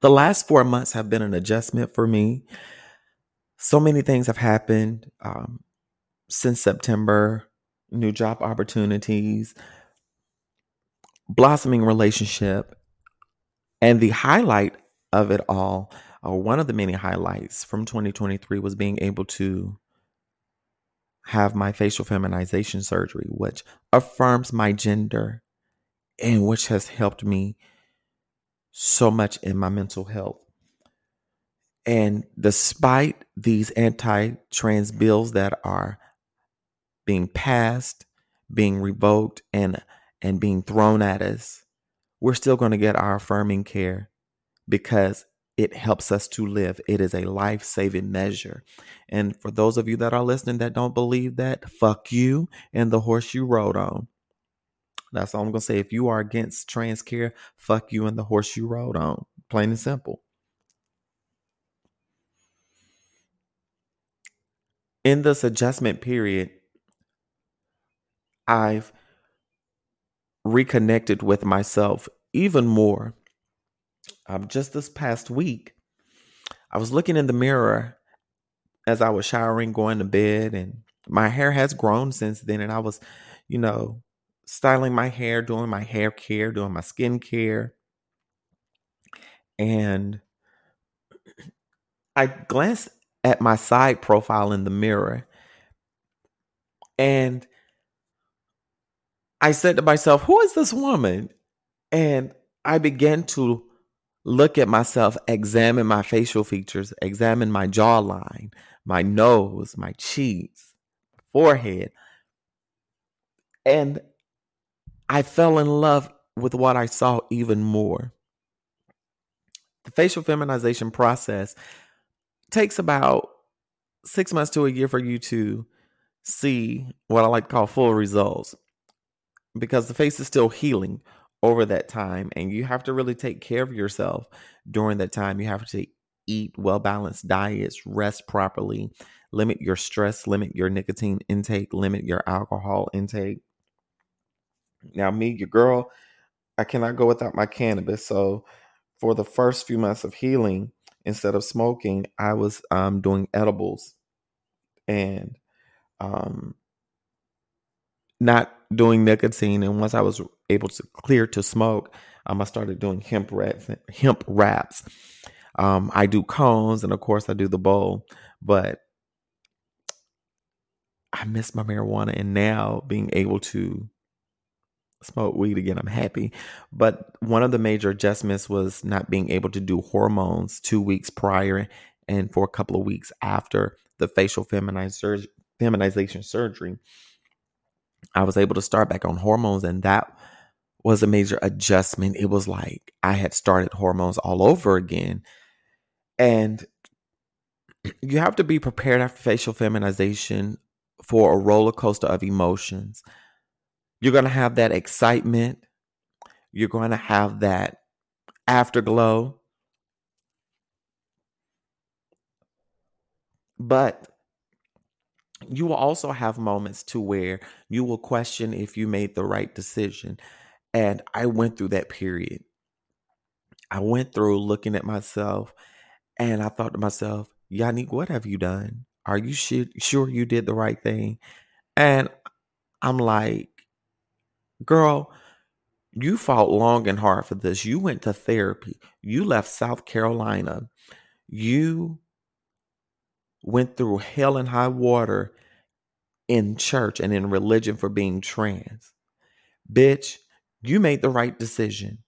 The last four months have been an adjustment for me. So many things have happened um, since September new job opportunities, blossoming relationship. And the highlight of it all, or one of the many highlights from 2023, was being able to have my facial feminization surgery, which affirms my gender and which has helped me so much in my mental health. And despite these anti trans bills that are being passed, being revoked, and, and being thrown at us, we're still going to get our affirming care because it helps us to live. It is a life saving measure. And for those of you that are listening that don't believe that, fuck you and the horse you rode on. That's all I'm gonna say. If you are against trans care, fuck you and the horse you rode on. Plain and simple. In this adjustment period, I've reconnected with myself even more. Um, just this past week, I was looking in the mirror as I was showering, going to bed, and my hair has grown since then. And I was, you know, styling my hair, doing my hair care, doing my skin care. And I glanced at my side profile in the mirror and I said to myself, Who is this woman? And I began to look at myself, examine my facial features, examine my jawline, my nose, my cheeks, forehead. And I fell in love with what I saw even more. The facial feminization process takes about six months to a year for you to see what I like to call full results because the face is still healing over that time and you have to really take care of yourself during that time. You have to eat well balanced diets, rest properly, limit your stress, limit your nicotine intake, limit your alcohol intake. Now, me, your girl, I cannot go without my cannabis. So, for the first few months of healing, instead of smoking, I was um, doing edibles and um, not doing nicotine. And once I was able to clear to smoke, um, I started doing hemp wraps. Hemp wraps. Um, I do cones, and of course, I do the bowl. But I miss my marijuana, and now being able to smoke weed again. I'm happy. But one of the major adjustments was not being able to do hormones two weeks prior and for a couple of weeks after the facial feminization surgery. I was able to start back on hormones, and that was a major adjustment. It was like I had started hormones all over again. And you have to be prepared after facial feminization for a roller coaster of emotions. You're going to have that excitement. You're going to have that afterglow. But you will also have moments to where you will question if you made the right decision. And I went through that period. I went through looking at myself and I thought to myself, Yannick, what have you done? Are you sure you did the right thing? And I'm like, Girl, you fought long and hard for this. You went to therapy. You left South Carolina. You went through hell and high water in church and in religion for being trans. Bitch, you made the right decision.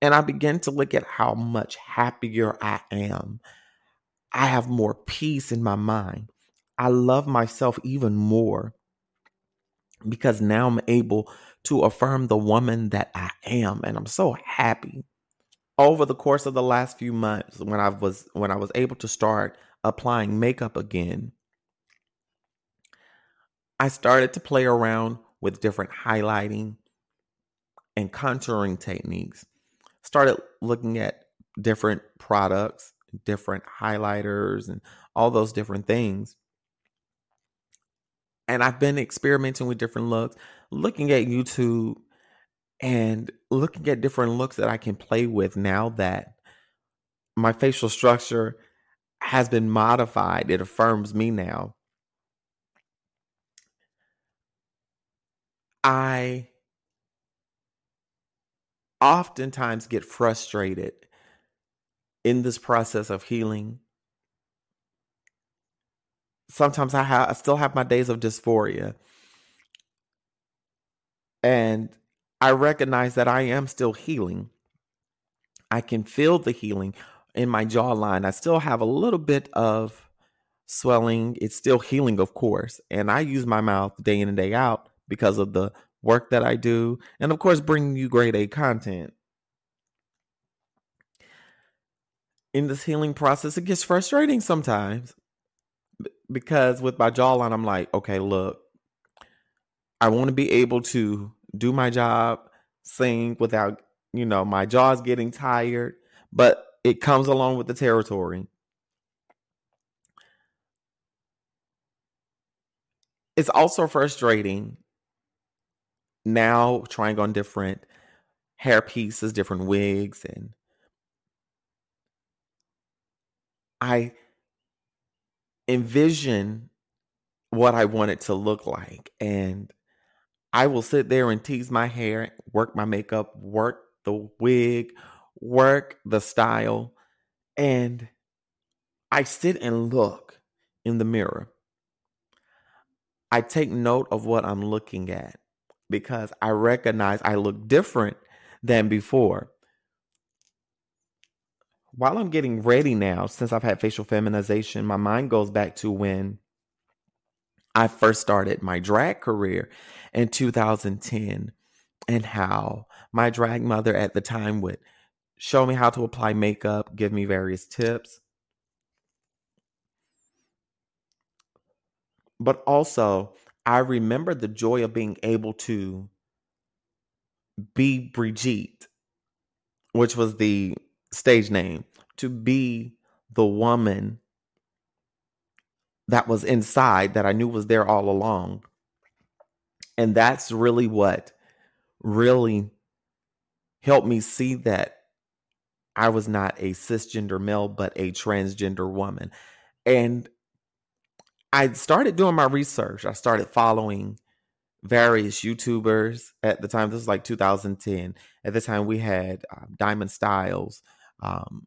And I began to look at how much happier I am. I have more peace in my mind. I love myself even more because now I'm able to affirm the woman that I am. And I'm so happy. Over the course of the last few months, when I was when I was able to start applying makeup again, I started to play around with different highlighting and contouring techniques. Started looking at different products, different highlighters, and all those different things. And I've been experimenting with different looks, looking at YouTube and looking at different looks that I can play with now that my facial structure has been modified. It affirms me now. I oftentimes get frustrated in this process of healing. Sometimes I have I still have my days of dysphoria. And I recognize that I am still healing. I can feel the healing in my jawline. I still have a little bit of swelling. It's still healing, of course. And I use my mouth day in and day out because of the work that I do. And of course, bringing you grade A content. In this healing process, it gets frustrating sometimes because with my jawline, I'm like, okay, look, I want to be able to do my job, sing without, you know, my jaw's getting tired, but it comes along with the territory. It's also frustrating now trying on different hair pieces, different wigs, and I envision what I want it to look like. And I will sit there and tease my hair, work my makeup, work the wig, work the style, and I sit and look in the mirror. I take note of what I'm looking at because I recognize I look different than before. While I'm getting ready now, since I've had facial feminization, my mind goes back to when I first started my drag career in 2010 and how my drag mother at the time would show me how to apply makeup, give me various tips. But also, I remember the joy of being able to be Brigitte, which was the stage name, to be the woman that was inside that I knew was there all along. And that's really what really helped me see that I was not a cisgender male, but a transgender woman. And I started doing my research. I started following various YouTubers at the time. This was like 2010. At the time, we had um, Diamond Stylz, um,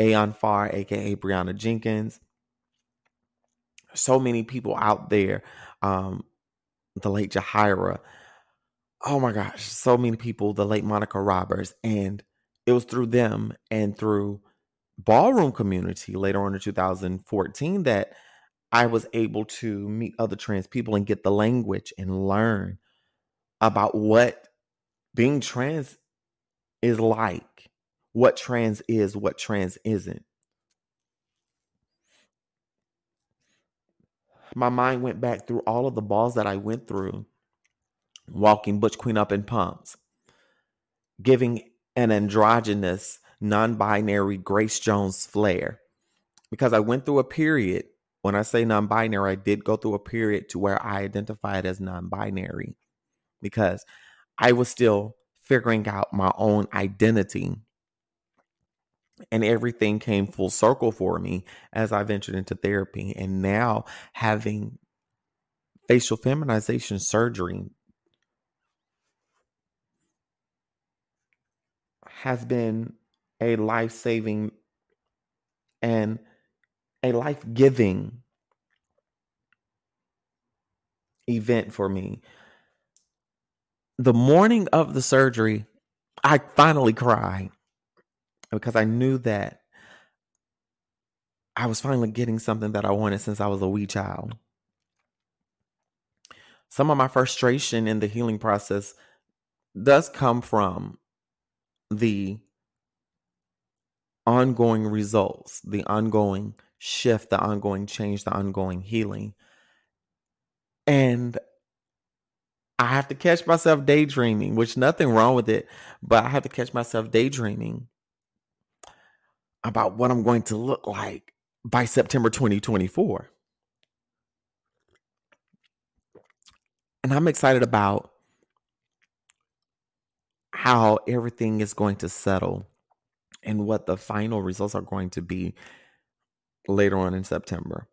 Aeon Farr, aka Brianna Jenkins, so many people out there. Um, the late Jahira. Oh my gosh, so many people, the late Monica Roberts. And it was through them and through ballroom community later on in 2014 that I was able to meet other trans people and get the language and learn about what being trans is like, what trans is, what trans isn't. my mind went back through all of the balls that I went through walking Butch Queen up in pumps, giving an androgynous, non binary Grace Jones flair. Because I went through a period, when I say non binary, I did go through a period to where I identified as non binary because I was still figuring out my own identity and everything came full circle for me as I ventured into therapy. And now having facial feminization surgery has been a life saving and a life giving event for me. The morning of the surgery, I finally cried because I knew that I was finally getting something that I wanted since I was a wee child. Some of my frustration in the healing process does come from the ongoing results, the ongoing shift, the ongoing change, the ongoing healing. And I have to catch myself daydreaming, which nothing wrong with it, but I have to catch myself daydreaming about what I'm going to look like by September 2024. And I'm excited about how everything is going to settle and what the final results are going to be later on in September.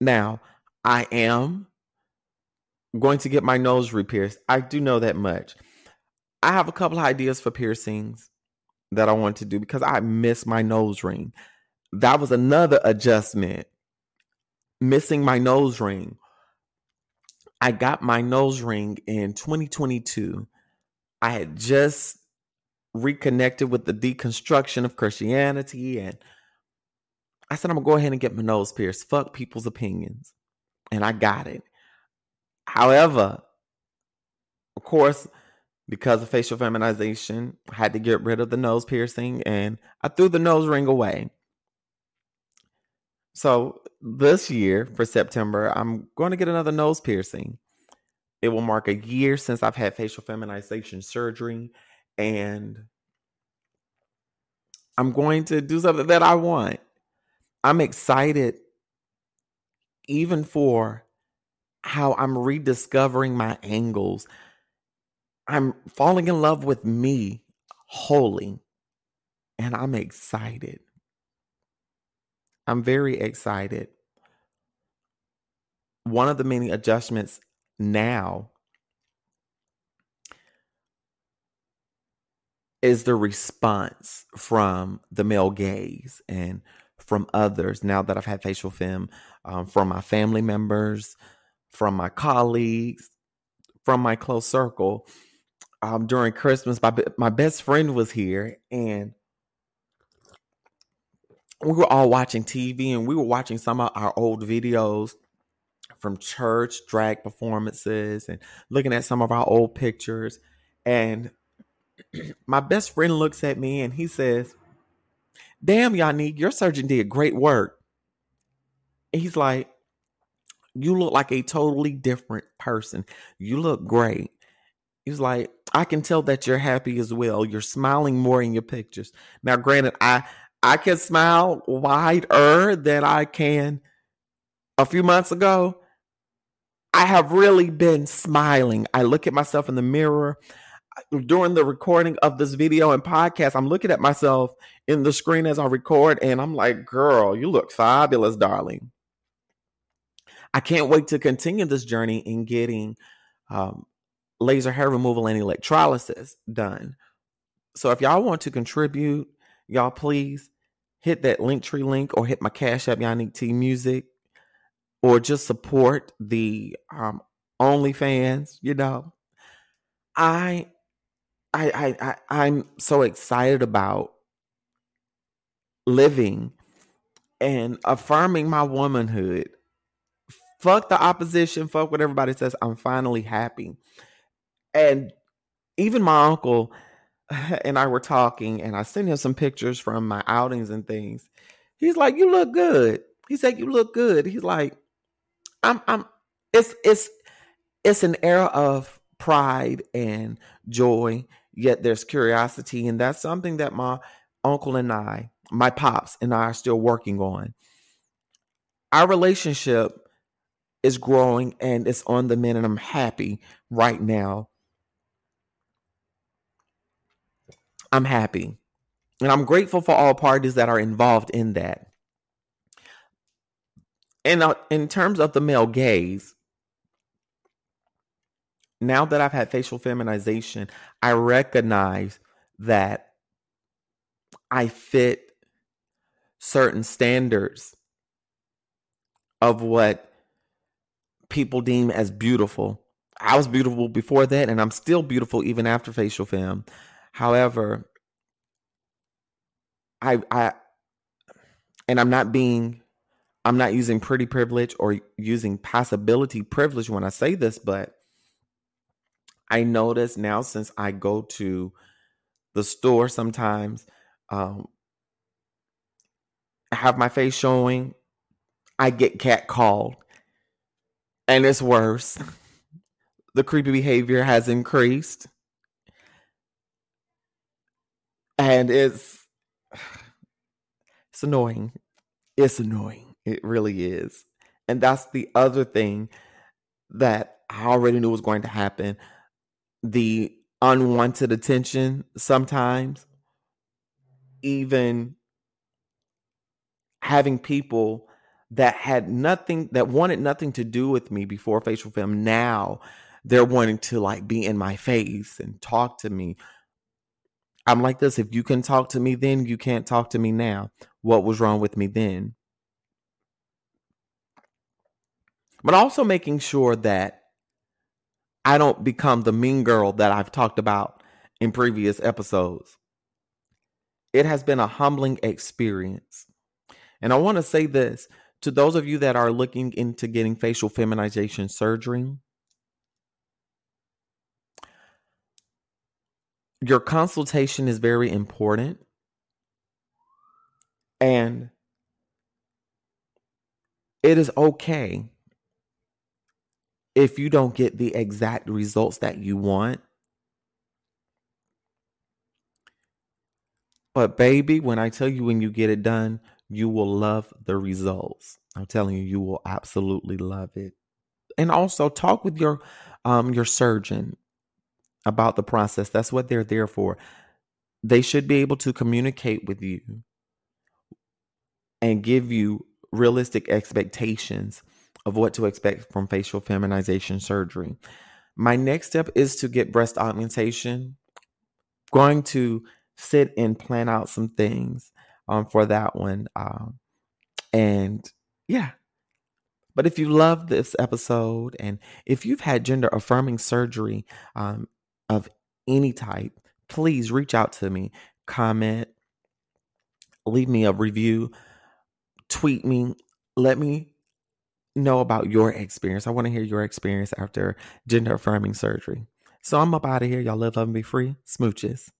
Now, I am going to get my nose repierced. I do know that much. I have a couple ideas for piercings that I want to do because I miss my nose ring. That was another adjustment. Missing my nose ring. I got my nose ring in 2022. I had just reconnected with the deconstruction of Christianity and I said, I'm gonna go ahead and get my nose pierced. Fuck people's opinions. And I got it. However, of course, because of facial feminization, I had to get rid of the nose piercing and I threw the nose ring away. So this year for September, I'm going to get another nose piercing. It will mark a year since I've had facial feminization surgery and I'm going to do something that I want. I'm excited even for how I'm rediscovering my angles. I'm falling in love with me wholly, and I'm excited. I'm very excited. One of the many adjustments now is the response from the male gaze and from others now that I've had facial fem, um, from my family members, from my colleagues, from my close circle. Um, during Christmas, my my best friend was here, and we were all watching TV, and we were watching some of our old videos from church drag performances, and looking at some of our old pictures. And my best friend looks at me, and he says, "Damn, Yannick, your surgeon did great work." And he's like, you look like a totally different person. You look great. He's like, I can tell that you're happy as well. You're smiling more in your pictures. Now, granted, I I can smile wider than I can a few months ago. I have really been smiling. I look at myself in the mirror during the recording of this video and podcast. I'm looking at myself in the screen as I record, and I'm like, girl, you look fabulous, darling. I can't wait to continue this journey in getting um, laser hair removal and electrolysis done. So if y'all want to contribute, y'all please hit that Linktree link or hit my cash app Yannick T Music or just support the um OnlyFans, you know. I I, I I'm so excited about living and affirming my womanhood fuck the opposition, fuck what everybody says. I'm finally happy. And even my uncle and I were talking, and I sent him some pictures from my outings and things. He's like, "You look good." He said, "You look good." He's like, "I'm, I'm." It's, it's, it's an era of pride and joy. Yet there's curiosity, and that's something that my uncle and I, my pops and I, are still working on. Our relationship is growing and it's on the men, and I'm happy right now. I'm happy. And I'm grateful for all parties that are involved in that. And uh, in terms of the male gaze, now that I've had facial feminization, I recognize that I fit certain standards of what people deem as beautiful. I was beautiful before that, and I'm still beautiful even after facial fem. However, I I and I'm not being I'm not using pretty privilege or using possibility privilege when I say this, but I notice now since I go to the store sometimes, um, I have my face showing, I get cat called, and it's worse. the creepy behavior has increased, and it's it's annoying. It's annoying. It really is. And that's the other thing that I already knew was going to happen. The unwanted attention sometimes, even having people that had nothing, that wanted nothing to do with me before facial fem, now they're wanting to like be in my face and talk to me. I'm like this if you can talk to me then, you can't talk to me now what was wrong with me then. But also making sure that I don't become the mean girl that I've talked about in previous episodes. It has been a humbling experience. And I want to say this to those of you that are looking into getting facial feminization surgery. Your consultation is very important. And it is okay if you don't get the exact results that you want. But, baby, when I tell you when you get it done, you will love the results. I'm telling you, you will absolutely love it. And also talk with your um your surgeon about the process. That's what they're there for. They should be able to communicate with you and give you realistic expectations of what to expect from facial feminization surgery. My next step is to get breast augmentation. Going to sit and plan out some things um, for that one. Um, and yeah. But if you love this episode and if you've had gender affirming surgery um, of any type, please reach out to me, comment, leave me a review tweet me. Let me know about your experience. I want to hear your experience after gender affirming surgery. So I'm up out of here. Y'all live, love, and be free. Smooches.